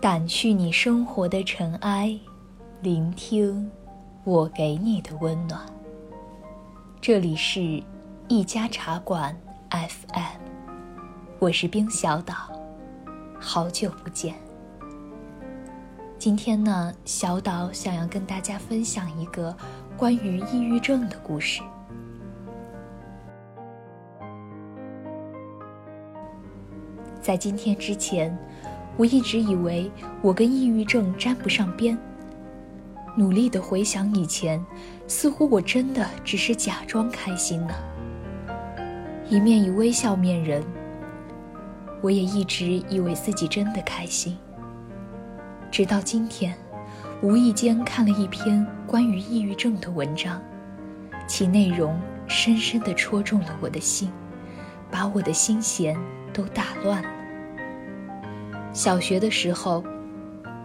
掸去你生活的尘埃，聆听我给你的温暖。这里是一家茶馆 FM，我是冰小岛，好久不见。今天呢，小岛想要跟大家分享一个关于抑郁症的故事。在今天之前，我一直以为我跟抑郁症沾不上边。努力的回想以前，似乎我真的只是假装开心呢。一面以微笑面人，我也一直以为自己真的开心。直到今天，无意间看了一篇关于抑郁症的文章，其内容深深的戳中了我的心，把我的心弦都打乱了。小学的时候，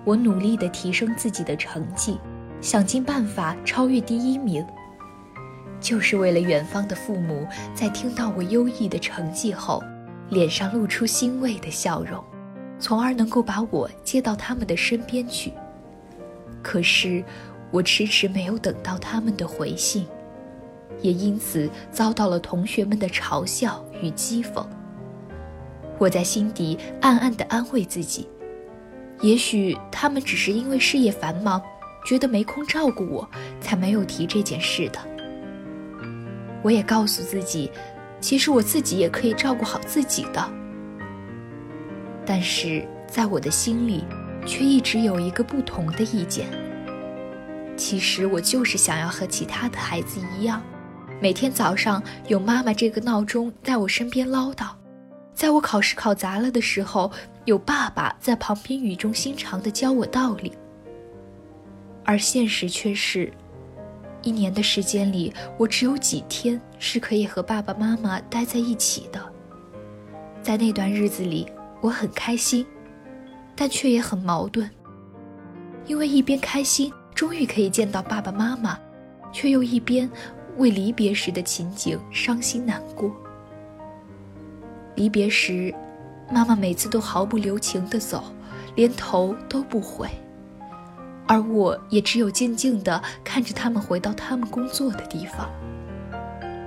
我努力地提升自己的成绩，想尽办法超越第一名，就是为了远方的父母在听到我优异的成绩后，脸上露出欣慰的笑容，从而能够把我接到他们的身边去。可是，我迟迟没有等到他们的回信，也因此遭到了同学们的嘲笑与讥讽。我在心底暗暗地安慰自己，也许他们只是因为事业繁忙，觉得没空照顾我，才没有提这件事的。我也告诉自己，其实我自己也可以照顾好自己的。但是在我的心里，却一直有一个不同的意见。其实我就是想要和其他的孩子一样，每天早上有妈妈这个闹钟在我身边唠叨。在我考试考砸了的时候，有爸爸在旁边语重心长地教我道理。而现实却是，一年的时间里，我只有几天是可以和爸爸妈妈待在一起的。在那段日子里，我很开心，但却也很矛盾，因为一边开心，终于可以见到爸爸妈妈，却又一边为离别时的情景伤心难过。离别时，妈妈每次都毫不留情地走，连头都不回，而我也只有静静地看着他们回到他们工作的地方。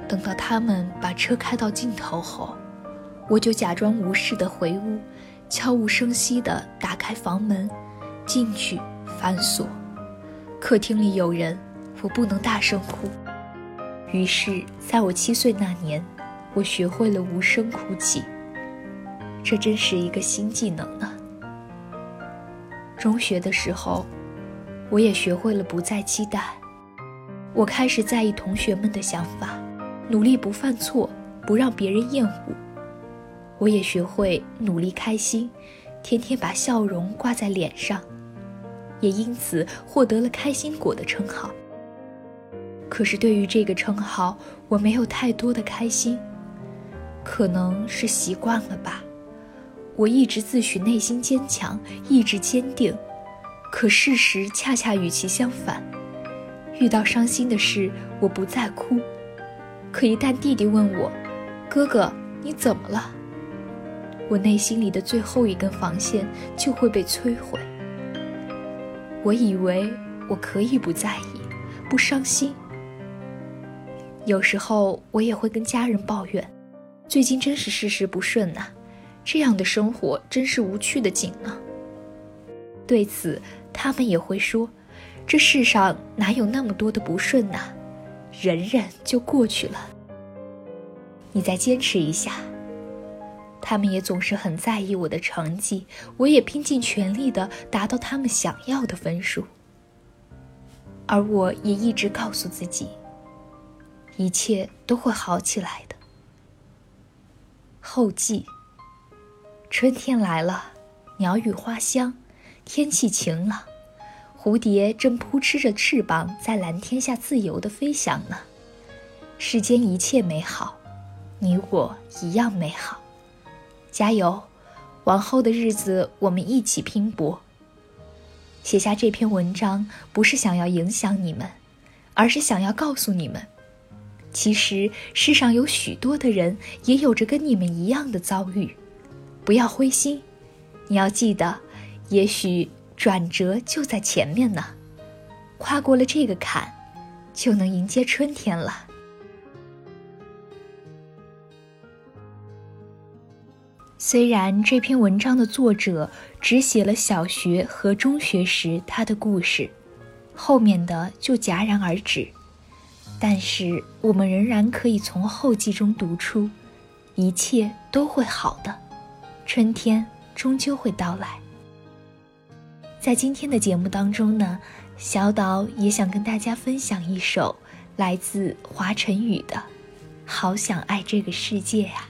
等到他们把车开到尽头后，我就假装无事地回屋，悄无声息地打开房门，进去反锁。客厅里有人，我不能大声哭。于是，在我七岁那年。我学会了无声哭泣，这真是一个新技能呢。中学的时候，我也学会了不再期待，我开始在意同学们的想法，努力不犯错，不让别人厌恶。我也学会努力开心，天天把笑容挂在脸上，也因此获得了“开心果”的称号。可是对于这个称号，我没有太多的开心。可能是习惯了吧，我一直自诩内心坚强，意志坚定，可事实恰恰与其相反。遇到伤心的事，我不再哭，可一旦弟弟问我：“哥哥，你怎么了？”我内心里的最后一根防线就会被摧毁。我以为我可以不在意，不伤心。有时候我也会跟家人抱怨。最近真是事事不顺呐，这样的生活真是无趣的紧呢。对此，他们也会说：“这世上哪有那么多的不顺呐，忍忍就过去了。”你再坚持一下。他们也总是很在意我的成绩，我也拼尽全力的达到他们想要的分数。而我也一直告诉自己，一切都会好起来。后记。春天来了，鸟语花香，天气晴了，蝴蝶正扑哧着翅膀在蓝天下自由的飞翔呢。世间一切美好，你我一样美好。加油，往后的日子我们一起拼搏。写下这篇文章不是想要影响你们，而是想要告诉你们。其实世上有许多的人也有着跟你们一样的遭遇，不要灰心，你要记得，也许转折就在前面呢。跨过了这个坎，就能迎接春天了。虽然这篇文章的作者只写了小学和中学时他的故事，后面的就戛然而止，但是我们仍然可以从后记中读出，一切都会好的，春天终究会到来。在今天的节目当中呢，小岛也想跟大家分享一首来自华晨宇的《好想爱这个世界呀》。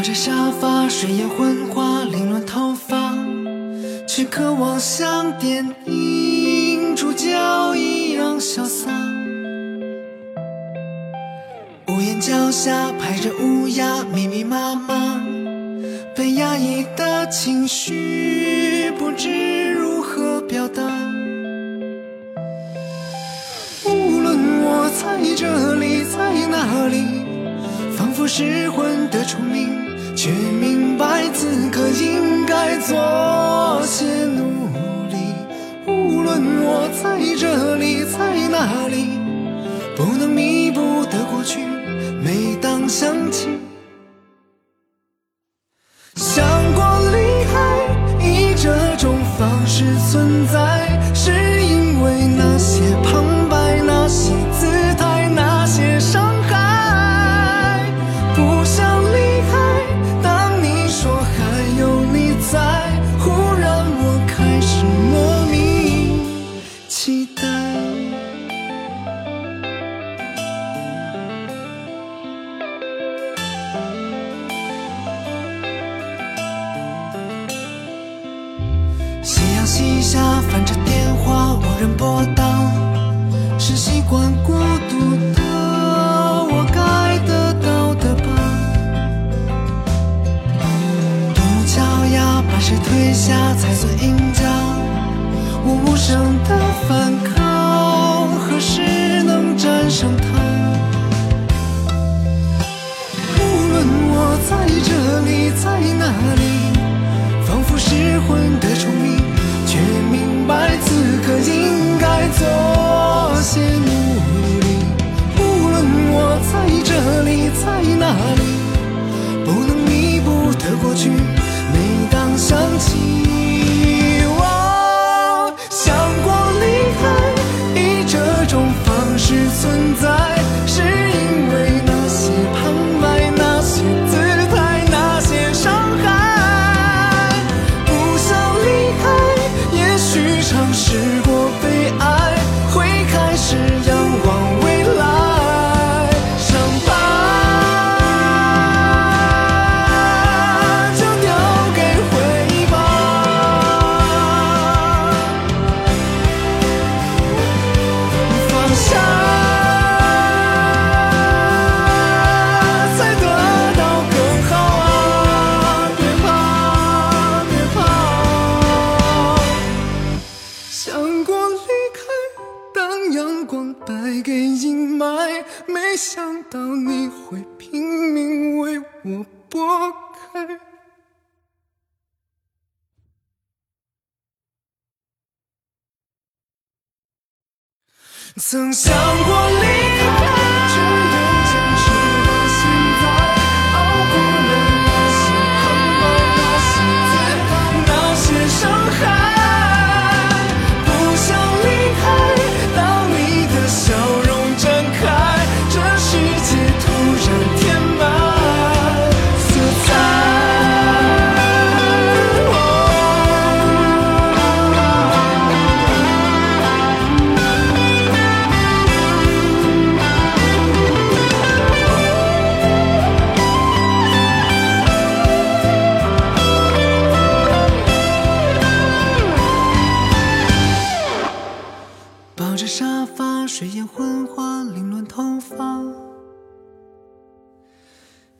着沙发，睡眼昏花，凌乱头发，却渴望像电影主角一样潇洒。屋檐脚下排着乌鸦，密密麻麻，被压抑的情绪不知如何表达。无论我在这里，在哪里，失魂的虫鸣。却明白此刻应该做些努力。无论我在这里，在哪里，不能弥补的过去，每当想起，想过离开，以这种方式存在，膝下翻着电话，无人拨打，是习惯孤独的我该得到的吧。独角呀，把谁推下才算？给给阴霾，没想到你会拼命为我拨开。曾想过离开。沙发睡眼昏花凌乱头发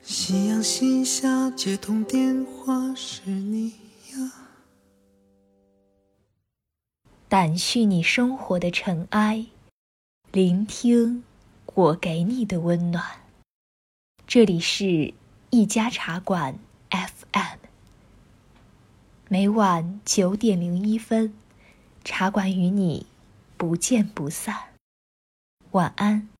夕阳西下接通电话是你呀。掸去你生活的尘埃，聆听我给你的温暖。这里是一家茶馆 FM，每晚九点零一分，茶馆与你不见不散。晚安。